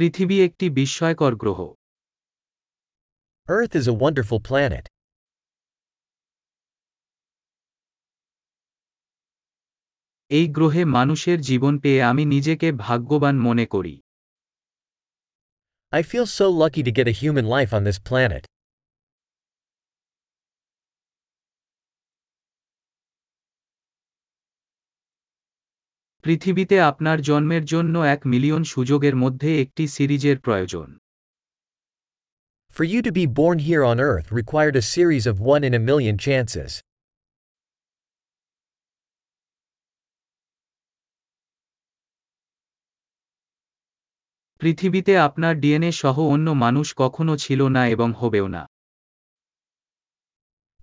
পৃথিবী একটি বিস্ময়কর গ্রহ Earth is a wonderful planet. এই গ্রহে মানুষের জীবন পেয়ে আমি নিজেকে ভাগ্যবান মনে করি I feel so lucky to get a human life on this planet. পৃথিবীতে আপনার জন্মের জন্য এক মিলিয়ন সুযোগের মধ্যে একটি সিরিজের প্রয়োজন For you to be born here on Earth required a series of one in a million chances. পৃথিবীতে আপনার ডিএনএ সহ অন্য মানুষ কখনো ছিল না এবং হবেও না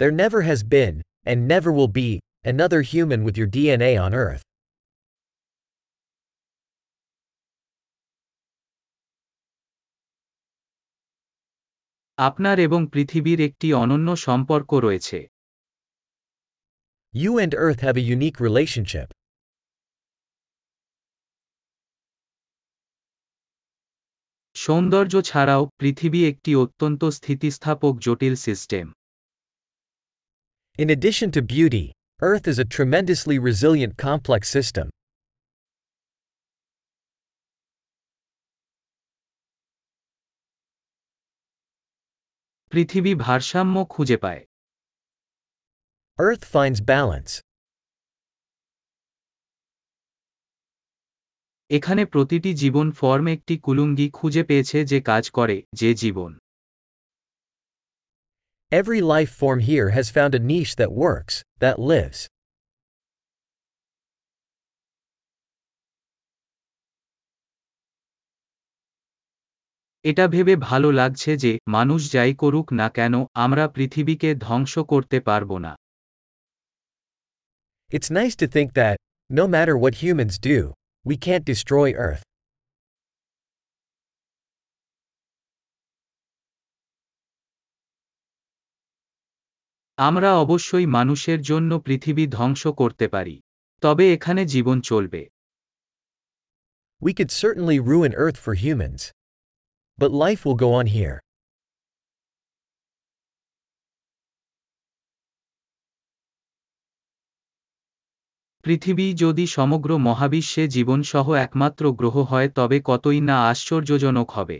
There never has been, and never will be, another human with your DNA on Earth. আপনার এবং পৃথিবীর একটি অনন্য সম্পর্ক রয়েছে You and Earth have a unique relationship. সৌন্দর্য ছাড়াও পৃথিবী একটি অত্যন্ত স্থিতিস্থাপক জটিল system In addition to beauty, Earth is a tremendously resilient complex system. পৃথিবী ভারসাম্য খুঁজে পায় Earth finds balance. এখানে প্রতিটি জীবন ফর্ম একটি কুলুঙ্গি খুঁজে পেয়েছে যে কাজ করে যে জীবন Every life form here has found a niche that works, that lives. এটা ভেবে ভালো লাগছে যে মানুষ যাই করুক না কেন আমরা পৃথিবীকে ধ্বংস করতে পারব না It's nice to think that, no matter what humans do, we can't destroy Earth. আমরা অবশ্যই মানুষের জন্য পৃথিবী ধ্বংস করতে পারি তবে এখানে জীবন চলবে We could certainly ruin Earth for humans. But life will go on here. পৃথিবী যদি সমগ্র মহাবিশ্বে জীবনসহ একমাত্র গ্রহ হয় তবে কতই না আশ্চর্যজনক হবে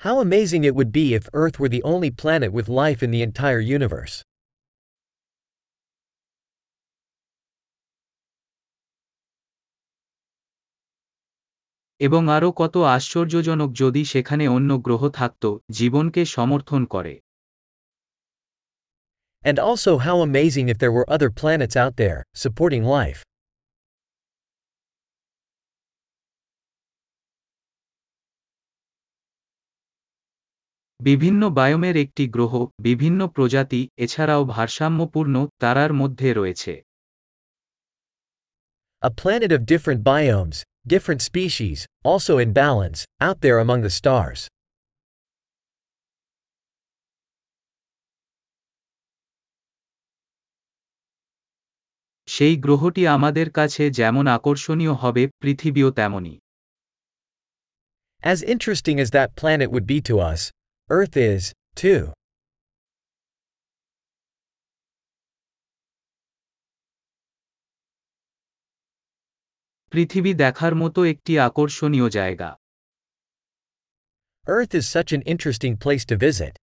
How amazing it would be if Earth were the only planet with life in the entire universe. এবং আরও কত আশ্চর্যজনক যদি সেখানে অন্য গ্রহ থাকত জীবনকে সমর্থন করে And also how amazing if there were other planets out there, supporting life. বিভিন্ন বায়োমের একটি গ্রহ বিভিন্ন প্রজাতি এছাড়াও ভারসাম্যপূর্ণ তারার মধ্যে রয়েছে A planet of different biomes, different species, also in balance, out there among the stars. সেই গ্রহটি আমাদের কাছে যেমন আকর্ষণীয় হবে পৃথিবীও তেমনই As interesting as that planet would be to us, Earth is, too. পৃথিবী দেখার মতো একটি আকর্ষণীয় জায়গা Earth is such an interesting place to visit.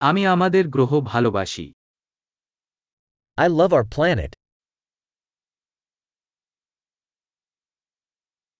আমি আমাদের গ্রহ ভালোবাসি I love our planet.